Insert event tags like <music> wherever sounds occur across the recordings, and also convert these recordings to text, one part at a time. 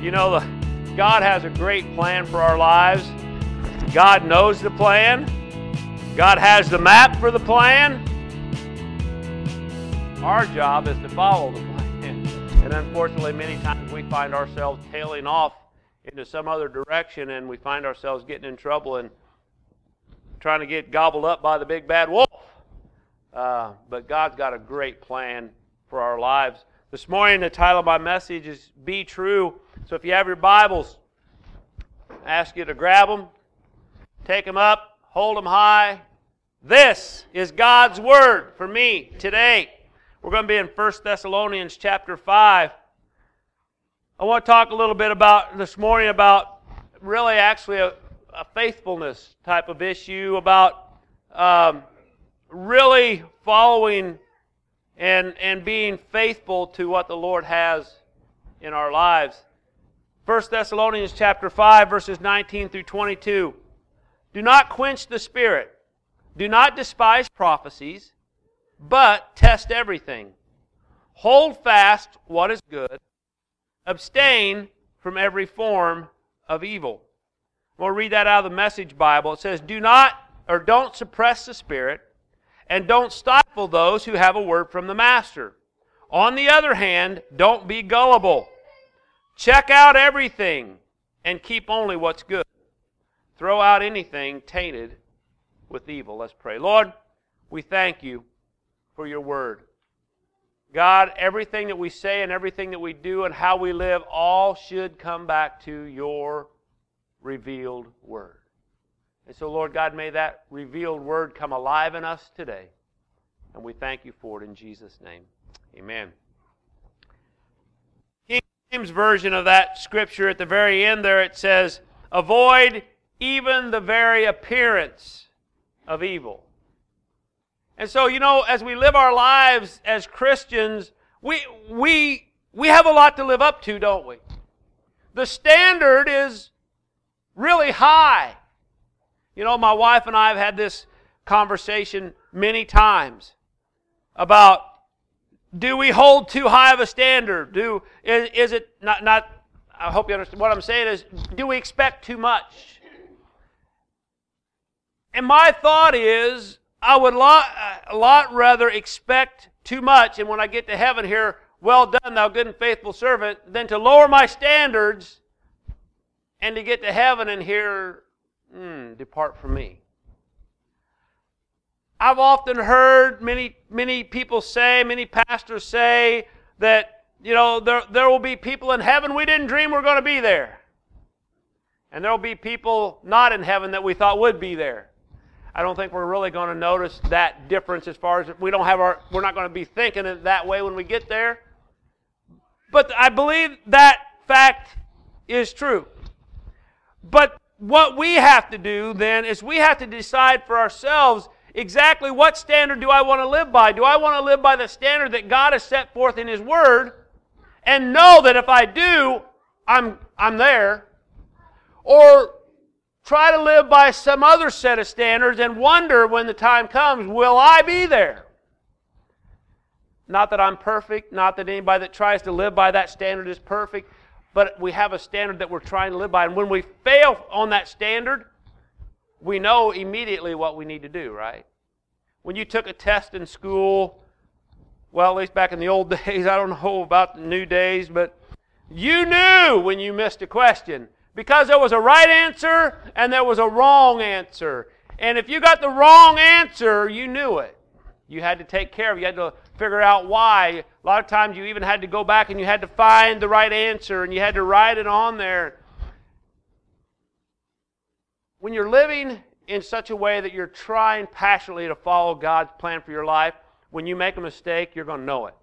You know, God has a great plan for our lives. God knows the plan. God has the map for the plan. Our job is to follow the plan. And unfortunately, many times we find ourselves tailing off into some other direction and we find ourselves getting in trouble and trying to get gobbled up by the big bad wolf. Uh, but God's got a great plan for our lives. This morning, the title of my message is Be True. So if you have your Bibles, I ask you to grab them, take them up, hold them high. This is God's Word for me today. We're going to be in 1 Thessalonians chapter 5. I want to talk a little bit about this morning about really actually a, a faithfulness type of issue, about um, really following and, and being faithful to what the Lord has in our lives. 1 Thessalonians chapter 5 verses 19 through 22. Do not quench the spirit. Do not despise prophecies, but test everything. Hold fast what is good. Abstain from every form of evil. We'll read that out of the Message Bible. It says, Do not or don't suppress the spirit and don't stifle those who have a word from the Master. On the other hand, don't be gullible. Check out everything and keep only what's good. Throw out anything tainted with evil. Let's pray. Lord, we thank you for your word. God, everything that we say and everything that we do and how we live all should come back to your revealed word. And so, Lord God, may that revealed word come alive in us today. And we thank you for it in Jesus' name. Amen. James version of that scripture at the very end there it says, Avoid even the very appearance of evil. And so, you know, as we live our lives as Christians, we, we, we have a lot to live up to, don't we? The standard is really high. You know, my wife and I have had this conversation many times about do we hold too high of a standard? Do is, is it not not I hope you understand what I'm saying is do we expect too much? And my thought is I would lot, a lot rather expect too much and when I get to heaven here, well done thou good and faithful servant, than to lower my standards and to get to heaven and hear mm, depart from me. I've often heard many, many people say, many pastors say that, you know, there, there will be people in heaven we didn't dream were going to be there. And there will be people not in heaven that we thought would be there. I don't think we're really going to notice that difference as far as we don't have our, we're not going to be thinking it that way when we get there. But I believe that fact is true. But what we have to do then is we have to decide for ourselves exactly what standard do I want to live by. Do I want to live by the standard that God has set forth in His Word and know that if I do, I'm, I'm there? Or try to live by some other set of standards and wonder when the time comes, will I be there? Not that I'm perfect, not that anybody that tries to live by that standard is perfect, but we have a standard that we're trying to live by. And when we fail on that standard, we know immediately what we need to do, right? When you took a test in school, well, at least back in the old <laughs> days, I don't know about the new days, but you knew when you missed a question because there was a right answer and there was a wrong answer. And if you got the wrong answer, you knew it. You had to take care of it. You had to figure out why. A lot of times you even had to go back and you had to find the right answer and you had to write it on there. When you're living in such a way that you're trying passionately to follow God's plan for your life, when you make a mistake, you're going to know it.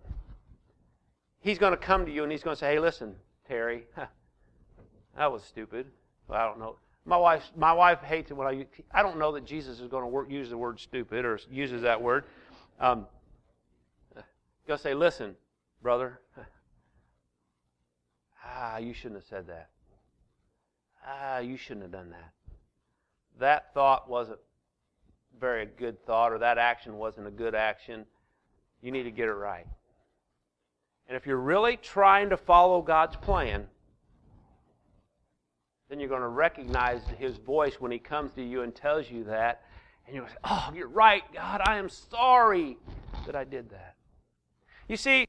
He's going to come to you and he's going to say, hey, listen, Terry, <laughs> that was stupid. Well, I don't know. My wife, my wife hates it when I. I don't know that Jesus is going to work, use the word stupid or uses that word. Um, Go say, listen, brother. <laughs> Ah, you shouldn't have said that. Ah, you shouldn't have done that. That thought wasn't very good thought, or that action wasn't a good action. You need to get it right. And if you're really trying to follow God's plan, then you're going to recognize his voice when he comes to you and tells you that. And you're say, Oh, you're right, God, I am sorry that I did that. You see,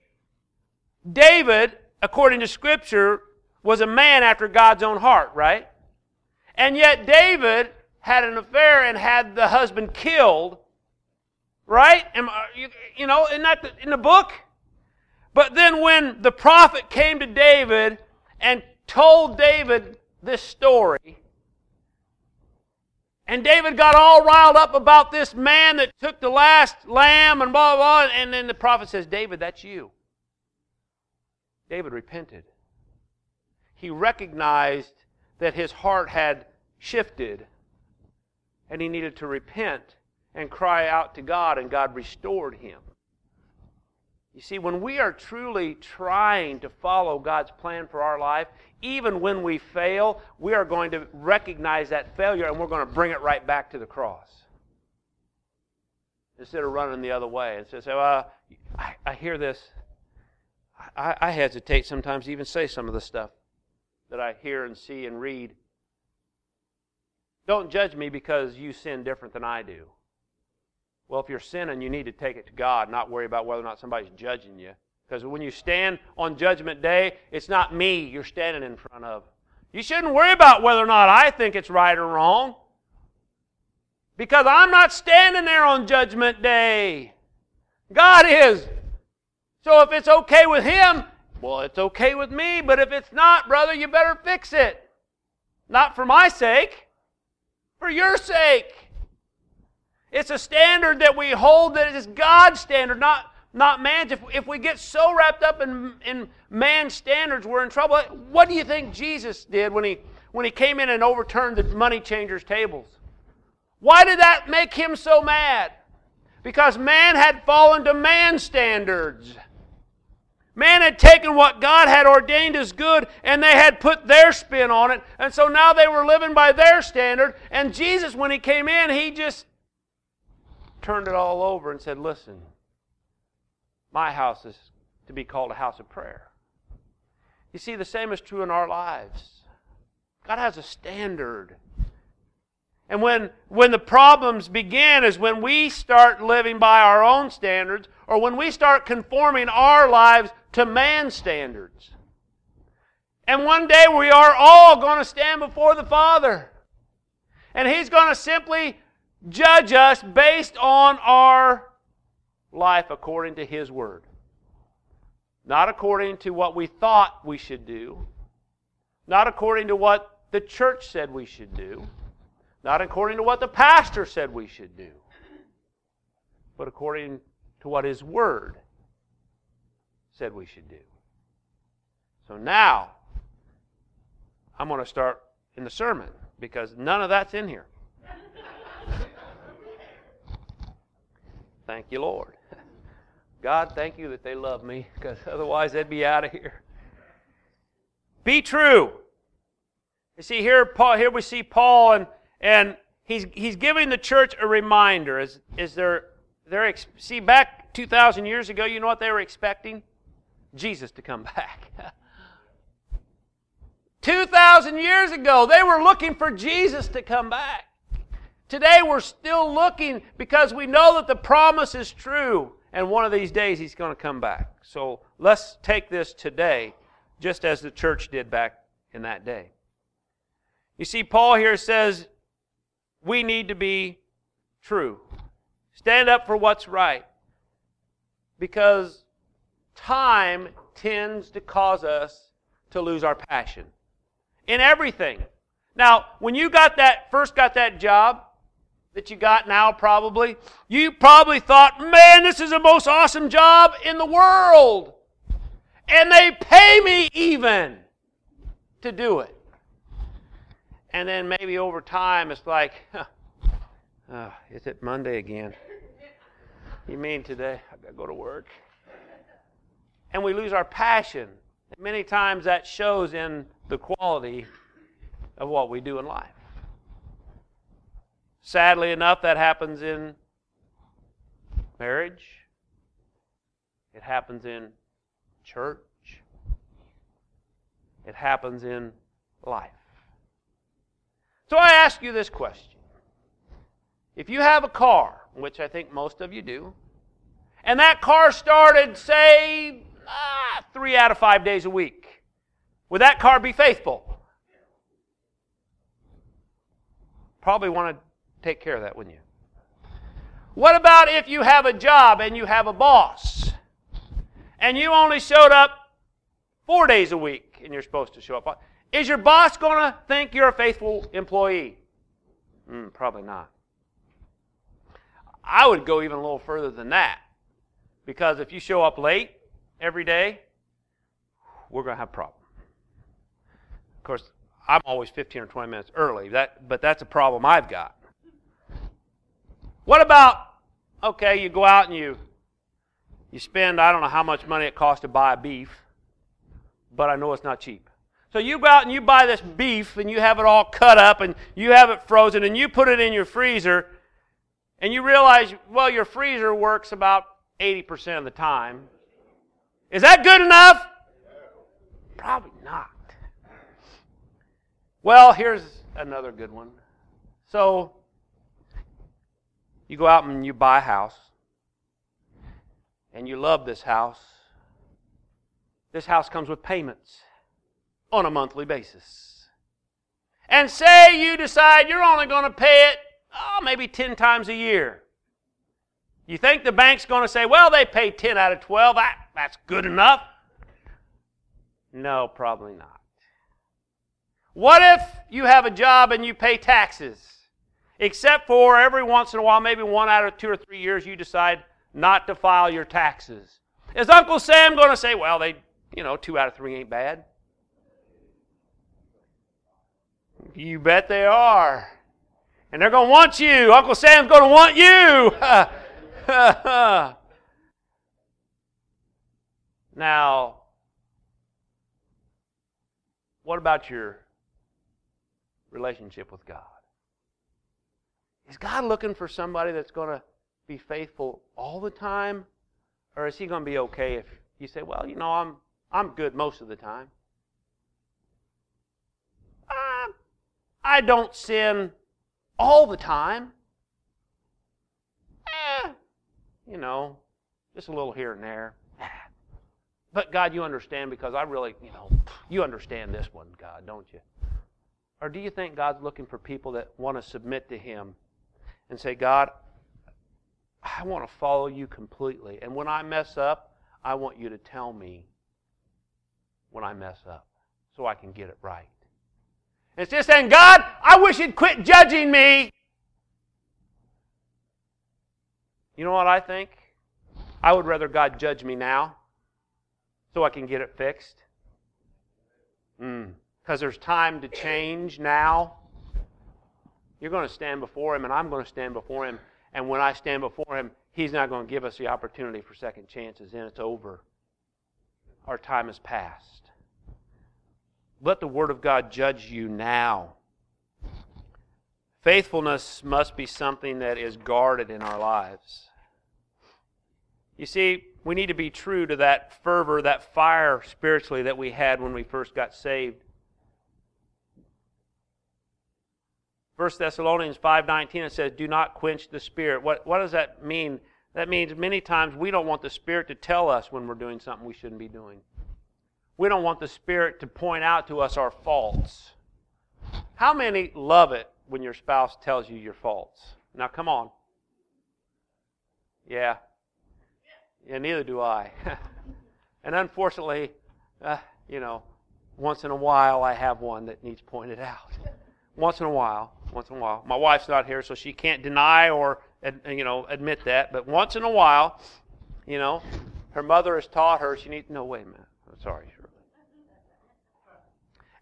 David, according to Scripture, was a man after God's own heart, right? And yet David had an affair and had the husband killed, right? Am, you, you know, isn't that the, in the book? But then when the prophet came to David and told David this story, and David got all riled up about this man that took the last lamb and blah, blah, blah. And then the prophet says, David, that's you. David repented. He recognized that his heart had shifted and he needed to repent and cry out to God, and God restored him. You see, when we are truly trying to follow God's plan for our life, even when we fail, we are going to recognize that failure and we're going to bring it right back to the cross. Instead of running the other way and say, well, I, I hear this. I, I hesitate sometimes to even say some of the stuff that I hear and see and read. Don't judge me because you sin different than I do. Well, if you're sinning, you need to take it to God, not worry about whether or not somebody's judging you. Because when you stand on Judgment Day, it's not me you're standing in front of. You shouldn't worry about whether or not I think it's right or wrong. Because I'm not standing there on Judgment Day. God is. So if it's okay with Him, well, it's okay with me. But if it's not, brother, you better fix it. Not for my sake, for your sake. It's a standard that we hold that is God's standard, not, not man's. If, if we get so wrapped up in, in man's standards, we're in trouble. What do you think Jesus did when he, when he came in and overturned the money changers' tables? Why did that make him so mad? Because man had fallen to man's standards. Man had taken what God had ordained as good and they had put their spin on it. And so now they were living by their standard. And Jesus, when he came in, he just turned it all over and said, Listen, my house is to be called a house of prayer. You see, the same is true in our lives. God has a standard. And when, when the problems begin is when we start living by our own standards or when we start conforming our lives to man's standards. And one day we are all going to stand before the Father. And He's going to simply judge us based on our life according to His Word. Not according to what we thought we should do. Not according to what the church said we should do. Not according to what the pastor said we should do. But according to what His Word said we should do. So now, I'm going to start in the sermon because none of that's in here. Thank you, Lord. God, thank you that they love me because otherwise they'd be out of here. Be true. You see, here, Paul, here we see Paul, and, and he's, he's giving the church a reminder. Is, is there, there, see, back 2,000 years ago, you know what they were expecting? Jesus to come <laughs> back. 2,000 years ago, they were looking for Jesus to come back. Today we're still looking because we know that the promise is true and one of these days he's going to come back. So let's take this today just as the church did back in that day. You see, Paul here says we need to be true. Stand up for what's right. Because time tends to cause us to lose our passion in everything. Now, when you got that first got that job, that you got now, probably, you probably thought, man, this is the most awesome job in the world. And they pay me even to do it. And then maybe over time, it's like, huh, oh, is it Monday again? You mean today? I got to go to work. And we lose our passion. And many times that shows in the quality of what we do in life. Sadly enough, that happens in marriage, it happens in church, it happens in life. So I ask you this question. If you have a car, which I think most of you do, and that car started, say, ah, three out of five days a week, would that car be faithful? Probably want to take care of that, wouldn't you? What about if you have a job and you have a boss and you only showed up four days a week and you're supposed to show up? Is your boss going to think you're a faithful employee? Mm, probably not. I would go even a little further than that. Because if you show up late every day, we're going to have a problem. Of course, I'm always 15 or 20 minutes early, that, but that's a problem I've got. What about, okay, you go out and you, you spend, I don't know how much money it costs to buy beef, but I know it's not cheap. So you go out and you buy this beef and you have it all cut up and you have it frozen and you put it in your freezer and you realize, well, your freezer works about 80% of the time. Is that good enough? Probably not. Well, here's another good one. So, you go out and you buy a house, and you love this house. This house comes with payments on a monthly basis. And say you decide you're only going to pay it, oh, maybe 10 times a year. You think the bank's going to say, well, they pay 10 out of 12, that, that's good enough? No, probably not. What if you have a job and you pay taxes? Except for every once in a while, maybe one out of two or three years, you decide not to file your taxes. Is Uncle Sam going to say, well, they, you know, two out of three ain't bad? You bet they are. And they're going to want you. Uncle Sam's going to want you. <laughs> now, what about your relationship with God? Is God looking for somebody that's going to be faithful all the time? Or is he going to be okay if you say, well, you know, I'm, I'm good most of the time? I don't sin all the time. Eh, you know, just a little here and there. <sighs> But God, you understand because I really, you know, you understand this one, God, don't you? Or do you think God's looking for people that want to submit to Him and say, God, I want to follow you completely. And when I mess up, I want you to tell me when I mess up so I can get it right. It's just saying, God, I wish you'd quit judging me. You know what I think? I would rather God judge me now so I can get it fixed. Because mm. there's time to change now. You're going to stand before Him, and I'm going to stand before Him. And when I stand before Him, He's not going to give us the opportunity for second chances. Then it's over. Our time has passed. Let the Word of God judge you now. Faithfulness must be something that is guarded in our lives. You see, we need to be true to that fervor, that fire spiritually that we had when we first got saved. 1 Thessalonians 5:19 it says, "Do not quench the spirit." What what does that mean? That means many times we don't want the spirit to tell us when we're doing something we shouldn't be doing. We don't want the Spirit to point out to us our faults. How many love it when your spouse tells you your faults? Now, come on. Yeah. Yeah, neither do I. <laughs> and unfortunately, uh, you know, once in a while I have one that needs pointed out. <laughs> once in a while. Once in a while. My wife's not here, so she can't deny or, you know, admit that. But once in a while, you know, her mother has taught her she needs. No, wait a minute. I'm sorry.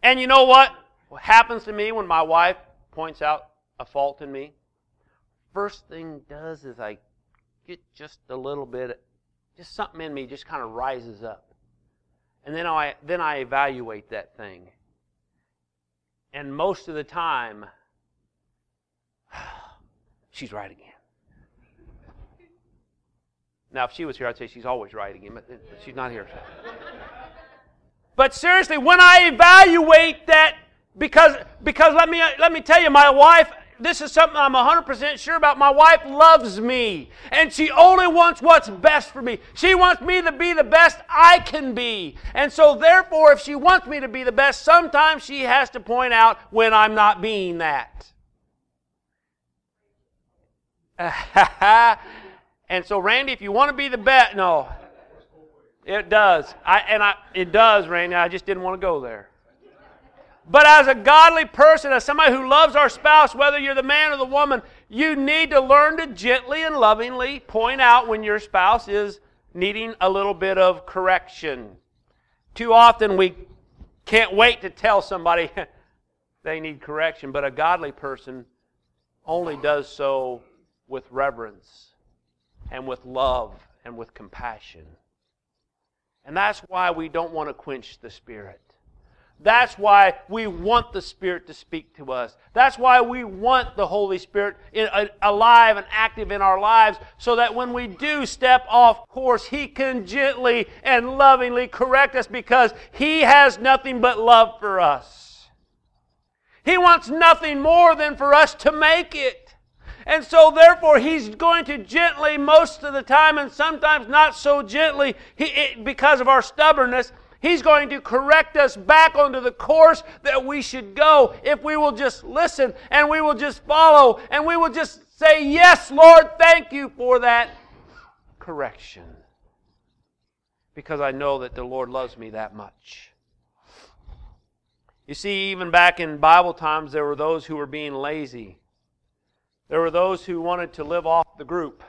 And you know what? What happens to me when my wife points out a fault in me? First thing does is I get just a little bit, just something in me just kind of rises up. And then I, then I evaluate that thing. And most of the time, <sighs> she's right again. Now, if she was here, I'd say she's always right again, but she's not here. So. But seriously, when I evaluate that, Because, because let, me, let me tell you, my wife, this is something I'm 100% sure about. My wife loves me, and she only wants what's best for me. She wants me to be the best I can be. And so, therefore, if she wants me to be the best, sometimes she has to point out when I'm not being that. <laughs> and so, Randy, if you want to be the best, no, it does. I, and I, it does, Randy. I just didn't want to go there. But as a godly person, as somebody who loves our spouse, whether you're the man or the woman, you need to learn to gently and lovingly point out when your spouse is needing a little bit of correction. Too often we can't wait to tell somebody <laughs> they need correction, but a godly person only does so with reverence and with love and with compassion. And that's why we don't want to quench the Spirit. That's why we want the Spirit to speak to us. That's why we want the Holy Spirit in, uh, alive and active in our lives so that when we do step off course, He can gently and lovingly correct us because He has nothing but love for us. He wants nothing more than for us to make it. And so, therefore, He's going to gently, most of the time, and sometimes not so gently he, it, because of our stubbornness, He's going to correct us back onto the course that we should go if we will just listen and we will just follow and we will just say, Yes, Lord, thank you for that correction. Because I know that the Lord loves me that much. You see, even back in Bible times, there were those who were being lazy. There were those who wanted to live off the group.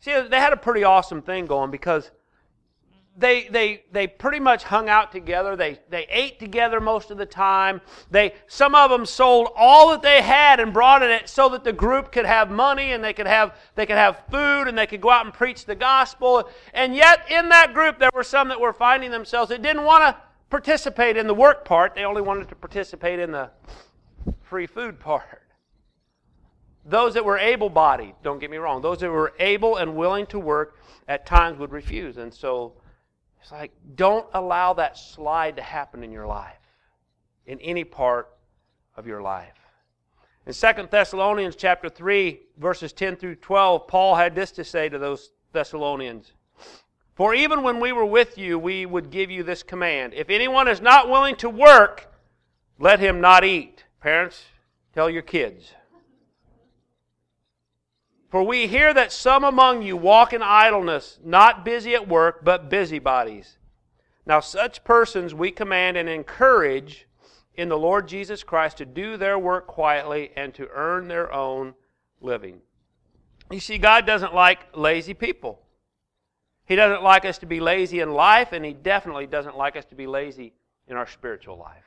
See, they had a pretty awesome thing going because they, they, they pretty much hung out together. They, they ate together most of the time. They, some of them sold all that they had and brought it so that the group could have money and they could have, they could have food and they could go out and preach the gospel. And yet, in that group, there were some that were finding themselves that didn't want to participate in the work part. They only wanted to participate in the free food part. Those that were able bodied, don't get me wrong, those that were able and willing to work at times would refuse. And so it's like, don't allow that slide to happen in your life, in any part of your life. In 2 Thessalonians chapter 3, verses 10 through 12, Paul had this to say to those Thessalonians. For even when we were with you, we would give you this command. If anyone is not willing to work, let him not eat. Parents, tell your kids. For we hear that some among you walk in idleness, not busy at work, but busybodies. Now, such persons we command and encourage in the Lord Jesus Christ to do their work quietly and to earn their own living. You see, God doesn't like lazy people. He doesn't like us to be lazy in life, and He definitely doesn't like us to be lazy in our spiritual life.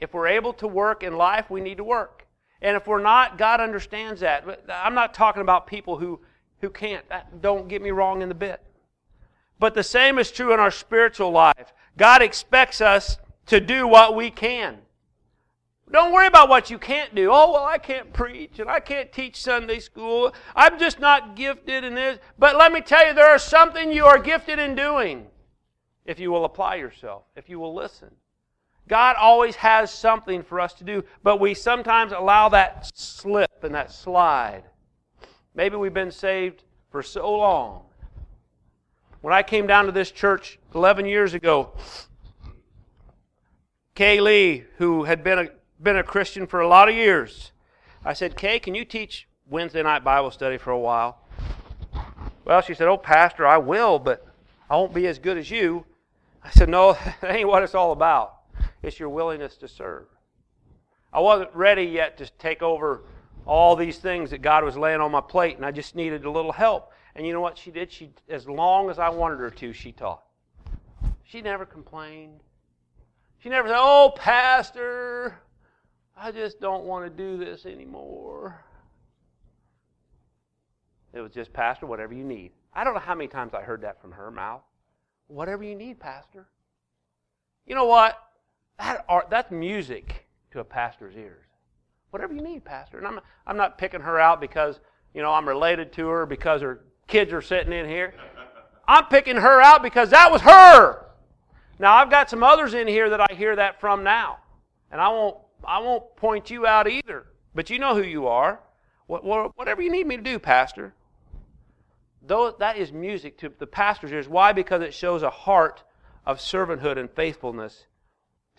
If we're able to work in life, we need to work. And if we're not, God understands that. I'm not talking about people who, who can't. Don't get me wrong in the bit. But the same is true in our spiritual life. God expects us to do what we can. Don't worry about what you can't do. Oh, well, I can't preach and I can't teach Sunday school. I'm just not gifted in this. But let me tell you, there is something you are gifted in doing if you will apply yourself, if you will listen. God always has something for us to do, but we sometimes allow that slip and that slide. Maybe we've been saved for so long. When I came down to this church 11 years ago, Kay Lee, who had been a, been a Christian for a lot of years, I said, Kay, can you teach Wednesday night Bible study for a while? Well, she said, Oh, Pastor, I will, but I won't be as good as you. I said, No, <laughs> that ain't what it's all about. It's your willingness to serve. I wasn't ready yet to take over all these things that God was laying on my plate, and I just needed a little help. And you know what she did? She, as long as I wanted her to, she taught. She never complained. She never said, "Oh, pastor, I just don't want to do this anymore." It was just, "Pastor, whatever you need." I don't know how many times I heard that from her mouth. Whatever you need, pastor. You know what? That art, that's music to a pastor's ears. Whatever you need, pastor. And I'm, I'm not picking her out because, you know, I'm related to her because her kids are sitting in here. I'm picking her out because that was her. Now, I've got some others in here that I hear that from now. And I won't, I won't point you out either. But you know who you are. Whatever you need me to do, Pastor. Though that is music to the pastor's ears. Why? Because it shows a heart of servanthood and faithfulness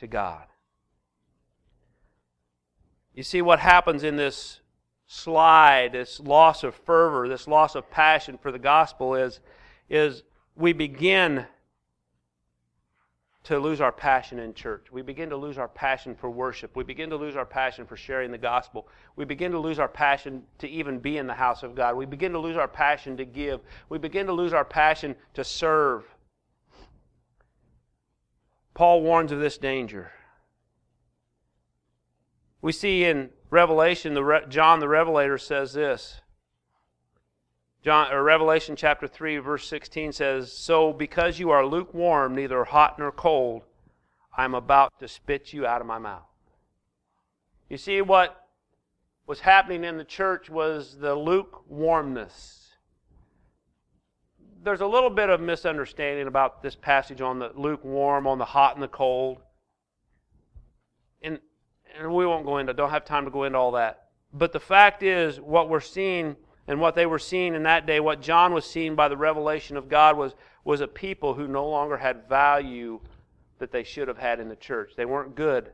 to God. You see what happens in this slide, this loss of fervor, this loss of passion for the gospel is, is we begin to lose our passion in church. We begin to lose our passion for worship. We begin to lose our passion for sharing the gospel. We begin to lose our passion to even be in the house of God. We begin to lose our passion to give. We begin to lose our passion to serve. Paul warns of this danger. We see in Revelation, the John the Revelator says this. John, or Revelation chapter 3, verse 16 says, So because you are lukewarm, neither hot nor cold, I'm about to spit you out of my mouth. You see, what was happening in the church was the lukewarmness. There's a little bit of misunderstanding about this passage on the lukewarm, on the hot and the cold. And, and we won't go into, don't have time to go into all that. But the fact is, what we're seeing and what they were seeing in that day, what John was seeing by the revelation of God, was, was a people who no longer had value that they should have had in the church. They weren't good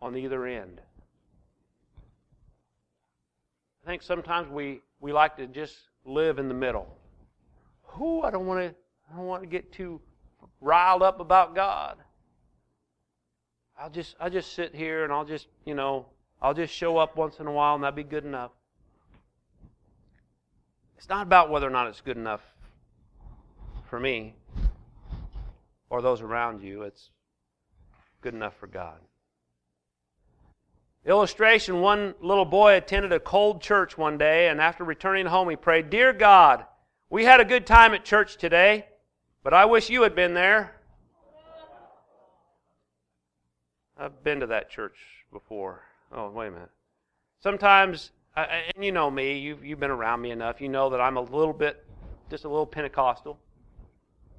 on either end. I think sometimes we, we like to just live in the middle. Who I don't want to I don't want to get too riled up about God. I'll just I'll just sit here and I'll just, you know, I'll just show up once in a while and that'd be good enough. It's not about whether or not it's good enough for me or those around you. It's good enough for God. Illustration One little boy attended a cold church one day, and after returning home, he prayed, Dear God, we had a good time at church today, but I wish you had been there. I've been to that church before. Oh, wait a minute. Sometimes and you know me, you've, you've been around me enough. You know that I'm a little bit, just a little Pentecostal.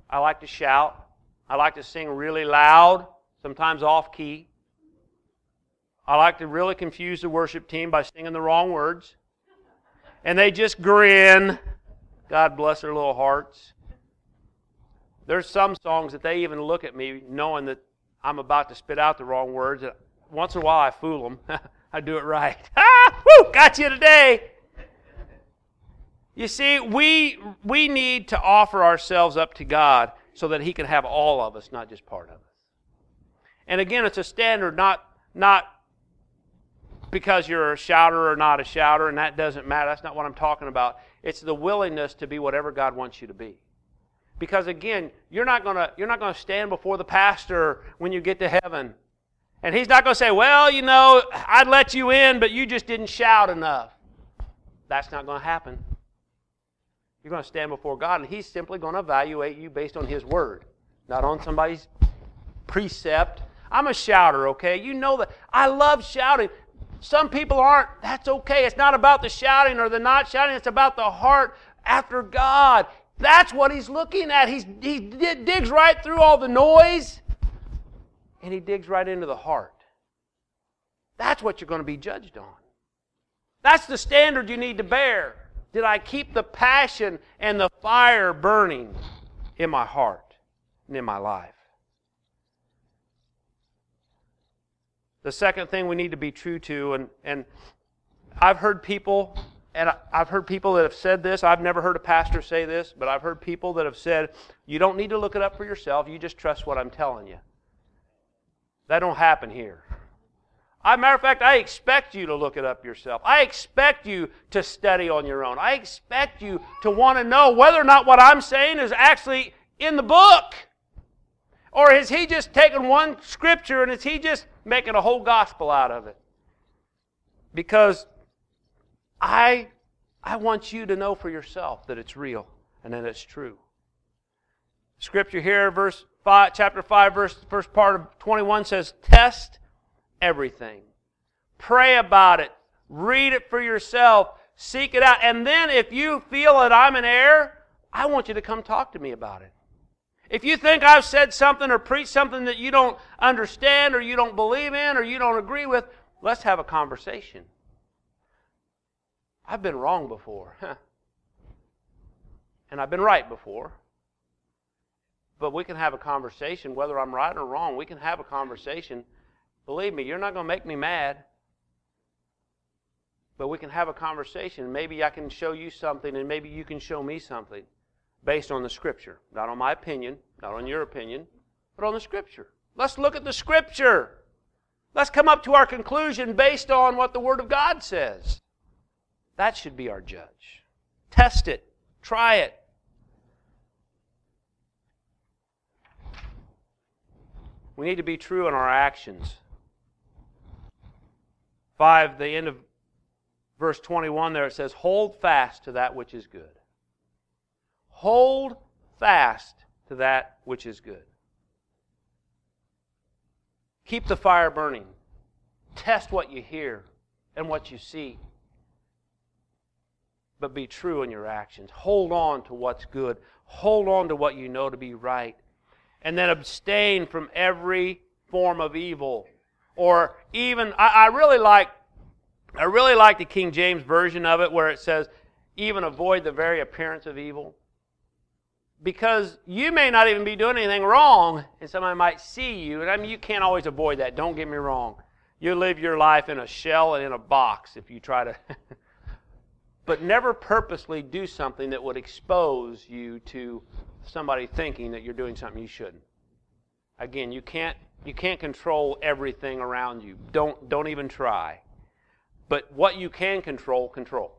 I like to shout. I like to sing really loud, sometimes off key. I like to really confuse the worship team by singing the wrong words. And they just grin. God bless their little hearts. There's some songs that they even look at me knowing that I'm about to spit out the wrong words. Once in a while I fool them. <laughs> I do it right. <laughs> Ah, woo, got you today. You see, we, we need to offer ourselves up to God so that He can have all of us, not just part of us. And again, it's a standard, not, not because you're a shouter or not a shouter, and that doesn't matter. That's not what I'm talking about. It's the willingness to be whatever God wants you to be. Because again, you're not gonna you're not gonna stand before the pastor when you get to heaven and he's not going to say, Well, you know, I'd let you in, but you just didn't shout enough. That's not going to happen. You're going to stand before God, and he's simply going to evaluate you based on his word, not on somebody's precept. I'm a shouter, okay? You know that. I love shouting. Some people aren't. That's okay. It's not about the shouting or the not shouting, it's about the heart after God. That's what he's looking at. He's, he digs right through all the noise and he digs right into the heart. That's what you're going to be judged on. That's the standard you need to bear. Did I keep the passion and the fire burning in my heart and in my life? The second thing we need to be true to, and, and I've heard people, and I've heard people that have said this. I've never heard a pastor say this, but I've heard people that have said, you don't need to look it up for yourself. You just trust what I'm telling you. That don't happen here. A matter of fact, I expect you to look it up yourself. I expect you to study on your own. I expect you to want to know whether or not what I'm saying is actually in the book. Or is he just taking one scripture and is he just making a whole gospel out of it? Because I, I want you to know for yourself that it's real and that it's true. Scripture here, verse 5, chapter 5, verse, first part of 21 says, Test everything. Pray about it. Read it for yourself. Seek it out. And then if you feel that I'm in error, I want you to come talk to me about it. If you think I've said something or preached something that you don't understand or you don't believe in or you don't agree with, let's have a conversation. I've been wrong before. <laughs> and I've been right before. But we can have a conversation, whether I'm right or wrong, we can have a conversation. Believe me, you're not going to make me mad. But we can have a conversation. Maybe I can show you something, and maybe you can show me something based on the Scripture. Not on my opinion, not on your opinion, but on the Scripture. Let's look at the Scripture. Let's come up to our conclusion based on what the Word of God says. That should be our judge. Test it, try it. We need to be true in our actions. 5, the end of verse 21 there, it says, Hold fast to that which is good. Hold fast to that which is good. Keep the fire burning. Test what you hear and what you see. But be true in your actions. Hold on to what's good. Hold on to what you know to be right. And then abstain from every form of evil. Or even, I, I really like I really like the King James version of it where it says, even avoid the very appearance of evil. Because you may not even be doing anything wrong, and somebody might see you. And I mean, you can't always avoid that. Don't get me wrong. You live your life in a shell and in a box if you try to. <laughs> but never purposely do something that would expose you to somebody thinking that you're doing something you shouldn't. Again, you can't you can't control everything around you. Don't don't even try. But what you can control, control.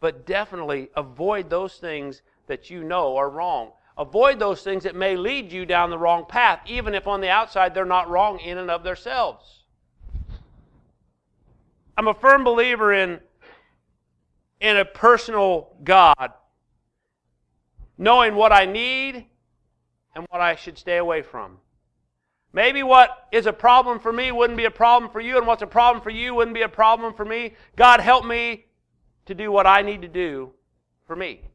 But definitely avoid those things that you know are wrong. Avoid those things that may lead you down the wrong path, even if on the outside they're not wrong in and of themselves. I'm a firm believer in, in a personal God, knowing what I need and what I should stay away from. Maybe what is a problem for me wouldn't be a problem for you, and what's a problem for you wouldn't be a problem for me. God, help me to do what I need to do for me.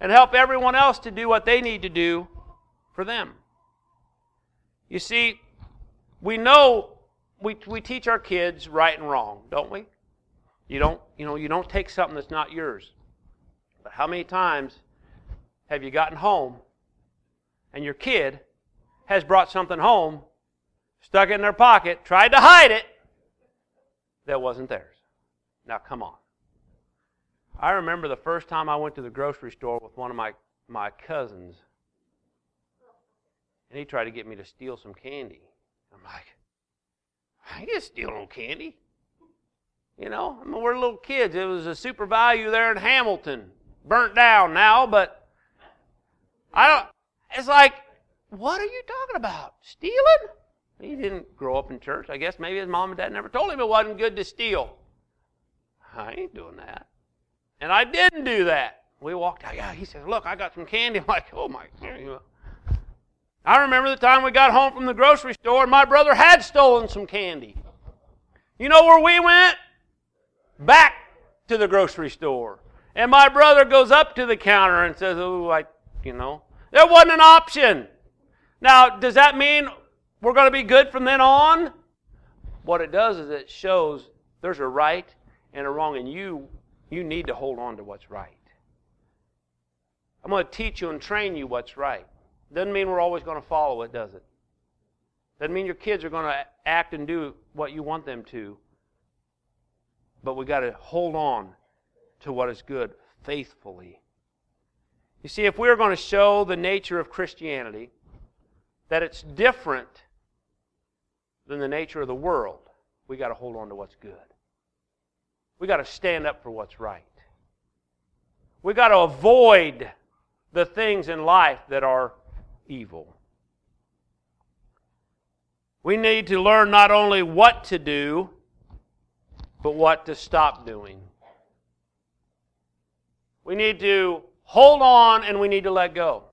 And help everyone else to do what they need to do for them. You see, we know we, we teach our kids right and wrong, don't we? You don't, you know, you don't take something that's not yours. But how many times have you gotten home and your kid has brought something home, stuck it in their pocket, tried to hide it, that wasn't theirs. Now, come on. I remember the first time I went to the grocery store with one of my, my cousins, and he tried to get me to steal some candy. I'm like, I ain't steal no candy. You know, I mean, we're little kids. It was a Super Valu there in Hamilton, burnt down now, but I don't. It's like what are you talking about? Stealing? He didn't grow up in church. I guess maybe his mom and dad never told him it wasn't good to steal. I ain't doing that. And I didn't do that. We walked out. Yeah, he says, Look, I got some candy. <laughs> I'm like, Oh my I remember the time we got home from the grocery store and my brother had stolen some candy. You know where we went? Back to the grocery store. And my brother goes up to the counter and says, Oh, I, you know, there wasn't an option. Now, does that mean we're going to be good from then on? What it does is it shows there's a right and a wrong, and you you need to hold on to what's right. I'm going to teach you and train you what's right. Doesn't mean we're always going to follow it, does it? Doesn't mean your kids are going to act and do what you want them to. But we got to hold on to what is good faithfully. You see, if we're going to show the nature of Christianity, that it's different than the nature of the world, we got to hold on to what's good. We got to stand up for what's right. We got to avoid the things in life that are evil. We need to learn not only what to do, but what to stop doing. We need to hold on and we need to let go.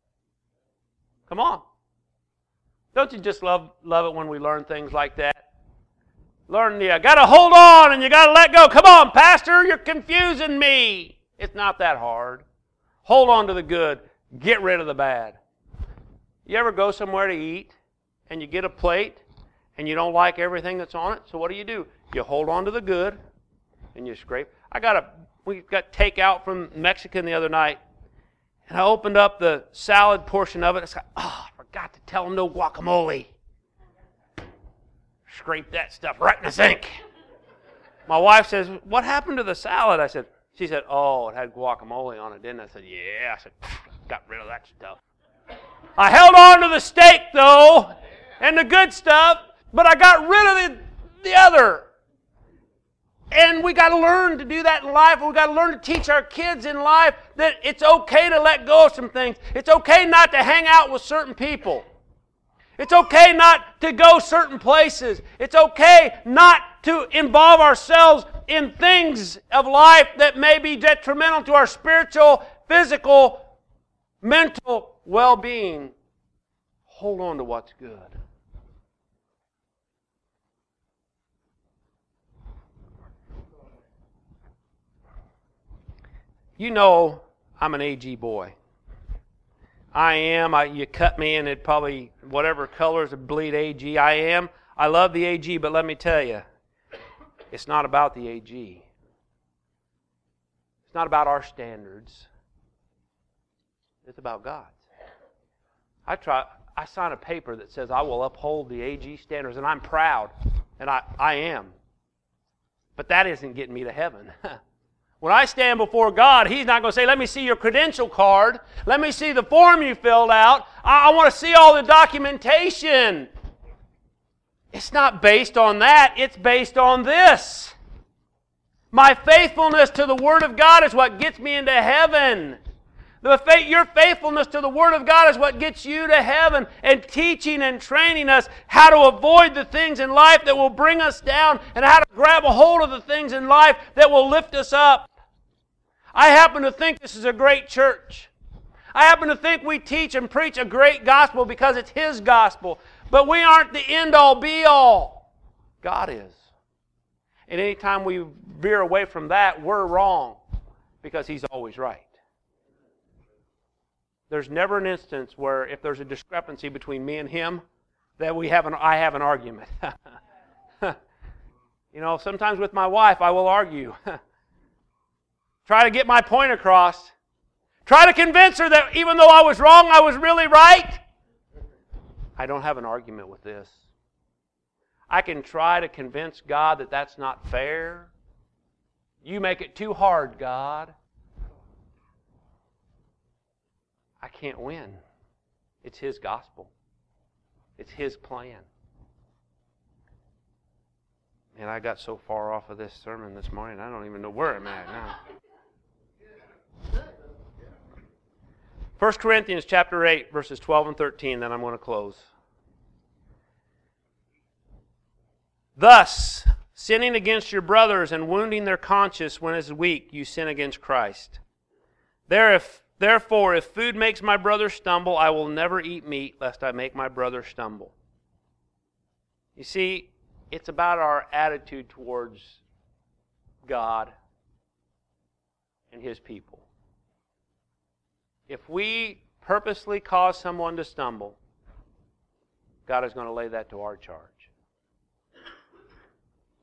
Come on. Don't you just love, love it when we learn things like that? Learn, you got to hold on and you got to let go. Come on, Pastor, you're confusing me. It's not that hard. Hold on to the good, get rid of the bad. You ever go somewhere to eat and you get a plate and you don't like everything that's on it? So what do you do? You hold on to the good and you scrape. I got a we got takeout from Mexican the other night, and I opened up the salad portion of it. It's like, oh, I forgot to tell them no guacamole. Scrape that stuff right in the sink. My wife says, "What happened to the salad?" I said, "She said, oh, it had guacamole on it, didn't it?" I said, "Yeah." I said, "Got rid of that stuff." I held on to the steak though, and the good stuff, but I got rid of the, the other. And we got to learn to do that in life. We got to learn to teach our kids in life that it's okay to let go of some things. It's okay not to hang out with certain people. It's okay not to go certain places. It's okay not to involve ourselves in things of life that may be detrimental to our spiritual, physical, mental well being. Hold on to what's good. You know I'm an AG boy. I am. I, you cut me and it probably, whatever colors of bleed AG, I am. I love the AG, but let me tell you, it's not about the AG. It's not about our standards. It's about God's. I try. I sign a paper that says I will uphold the AG standards, and I'm proud, and I, I am. But that isn't getting me to heaven. <laughs> When I stand before God, He's not going to say, Let me see your credential card. Let me see the form you filled out. I, I want to see all the documentation. It's not based on that, it's based on this. My faithfulness to the Word of God is what gets me into heaven. The faith, your faithfulness to the Word of God is what gets you to heaven and teaching and training us how to avoid the things in life that will bring us down and how to grab a hold of the things in life that will lift us up. I happen to think this is a great church. I happen to think we teach and preach a great gospel because it's His gospel. But we aren't the end all be all. God is. And anytime we veer away from that, we're wrong because He's always right. There's never an instance where if there's a discrepancy between me and him, that we have an I have an argument. <laughs> you know, sometimes with my wife I will argue. <laughs> Try to get my point across. Try to convince her that even though I was wrong, I was really right. I don't have an argument with this. I can try to convince God that that's not fair. You make it too hard, God. I can't win. It's His gospel, it's His plan. And I got so far off of this sermon this morning, I don't even know where I'm at now. 1 Corinthians chapter 8, verses 12 and 13, then I'm going to close. Thus, sinning against your brothers and wounding their conscience when it is weak, you sin against Christ. There, if Therefore, if food makes my brother stumble, I will never eat meat, lest I make my brother stumble. You see, it's about our attitude towards God and His people. If we purposely cause someone to stumble, God is going to lay that to our charge.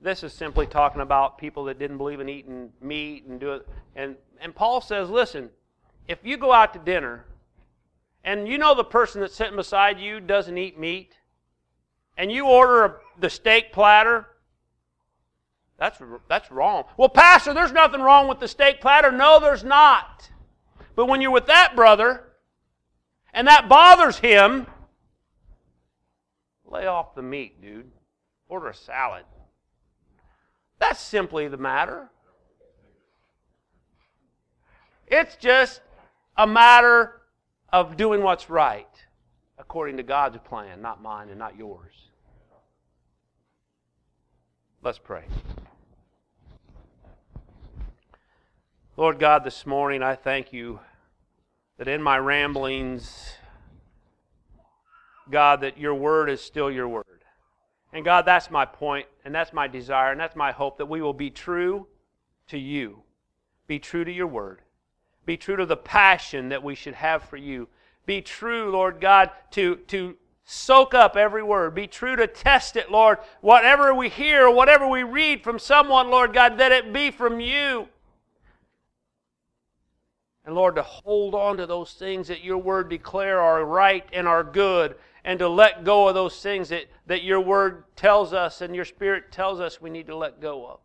This is simply talking about people that didn't believe in eating meat and do it. And, and Paul says, listen, if you go out to dinner and you know the person that's sitting beside you doesn't eat meat, and you order a, the steak platter, that's, that's wrong. Well, Pastor, there's nothing wrong with the steak platter. No, there's not. But when you're with that brother and that bothers him, lay off the meat, dude. Order a salad. That's simply the matter. It's just a matter of doing what's right according to God's plan, not mine and not yours. Let's pray. Lord God, this morning I thank you that in my ramblings, God, that your word is still your word. And God, that's my point, and that's my desire, and that's my hope that we will be true to you, be true to your word. Be true to the passion that we should have for you. Be true, Lord God, to, to soak up every word. Be true to test it, Lord. Whatever we hear, whatever we read from someone, Lord God, that it be from you. And Lord, to hold on to those things that your word declare are right and are good, and to let go of those things that, that your word tells us and your spirit tells us we need to let go of.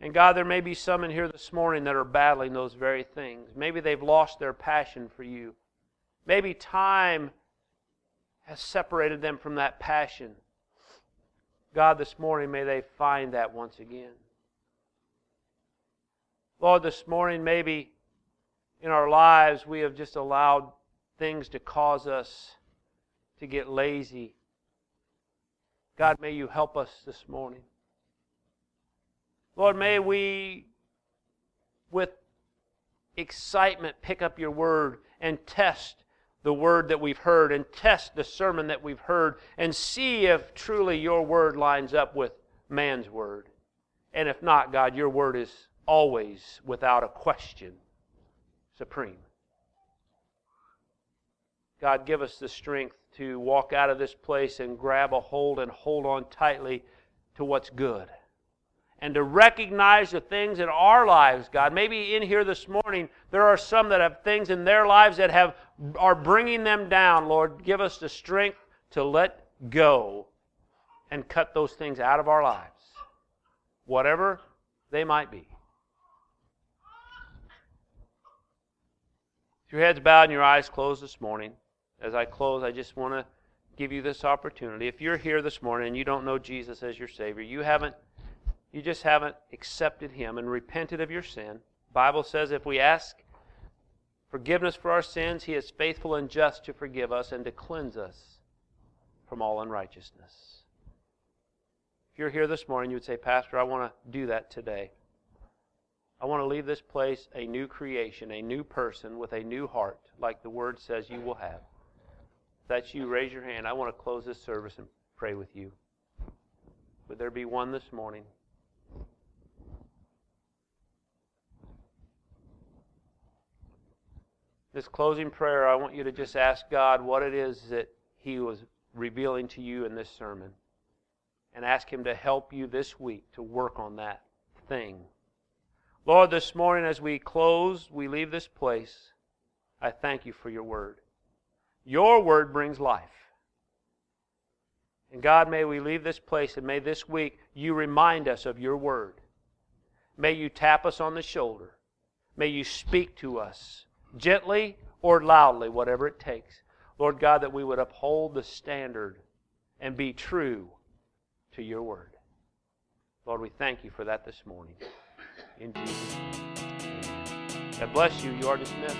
And God, there may be some in here this morning that are battling those very things. Maybe they've lost their passion for you. Maybe time has separated them from that passion. God, this morning, may they find that once again. Lord, this morning, maybe in our lives we have just allowed things to cause us to get lazy. God, may you help us this morning. Lord, may we, with excitement, pick up your word and test the word that we've heard and test the sermon that we've heard and see if truly your word lines up with man's word. And if not, God, your word is always, without a question, supreme. God, give us the strength to walk out of this place and grab a hold and hold on tightly to what's good. And to recognize the things in our lives, God. Maybe in here this morning, there are some that have things in their lives that have, are bringing them down. Lord, give us the strength to let go and cut those things out of our lives, whatever they might be. your heads bowed and your eyes closed this morning, as I close, I just want to give you this opportunity. If you're here this morning and you don't know Jesus as your Savior, you haven't, you just haven't accepted Him and repented of your sin. Bible says if we ask forgiveness for our sins, He is faithful and just to forgive us and to cleanse us from all unrighteousness. If you're here this morning, you would say, Pastor, I want to do that today. I want to leave this place a new creation, a new person with a new heart, like the Word says you will have. If that's you, raise your hand. I want to close this service and pray with you. Would there be one this morning? This closing prayer, I want you to just ask God what it is that He was revealing to you in this sermon. And ask Him to help you this week to work on that thing Lord, this morning as we close, we leave this place, I thank you for your word. Your word brings life. And God, may we leave this place and may this week you remind us of your word. May you tap us on the shoulder. May you speak to us gently or loudly, whatever it takes. Lord God, that we would uphold the standard and be true to your word. Lord, we thank you for that this morning in Jesus' name. God bless you. You are dismissed.